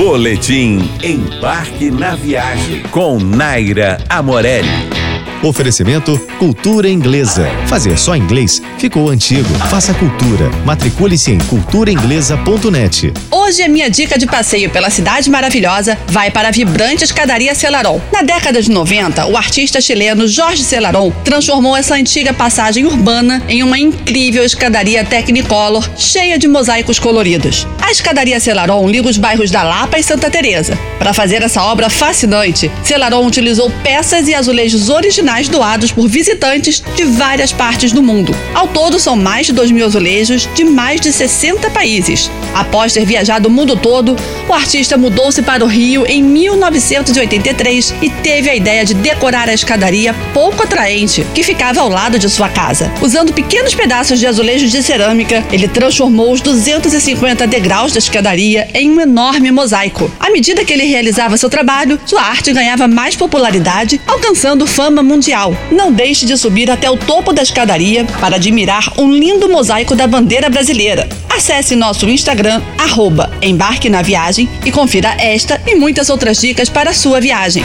Boletim Embarque na Viagem com Naira Amorelli. Oferecimento Cultura Inglesa. Fazer só inglês ficou antigo. Faça cultura. Matricule-se em culturainglesa.net. Hoje a minha dica de passeio pela cidade maravilhosa vai para a vibrante escadaria Celaron. Na década de 90, o artista chileno Jorge Celaron transformou essa antiga passagem urbana em uma incrível escadaria Technicolor cheia de mosaicos coloridos. A escadaria Celaron liga os bairros da Lapa e Santa Teresa. Para fazer essa obra fascinante, Celaron utilizou peças e azulejos originais doados por visitantes de várias partes do mundo. Ao todo, são mais de 2 mil azulejos de mais de 60 países. Após ter viajado o mundo todo, o artista mudou-se para o Rio em 1983 e teve a ideia de decorar a escadaria pouco atraente que ficava ao lado de sua casa. Usando pequenos pedaços de azulejos de cerâmica, ele transformou os 250 degraus da escadaria em um enorme mosaico. À medida que ele realizava seu trabalho, sua arte ganhava mais popularidade, alcançando fama mundial. Não deixe de subir até o topo da escadaria para admirar um lindo mosaico da bandeira brasileira. Acesse nosso Instagram, arroba Embarque na Viagem e confira esta e muitas outras dicas para a sua viagem.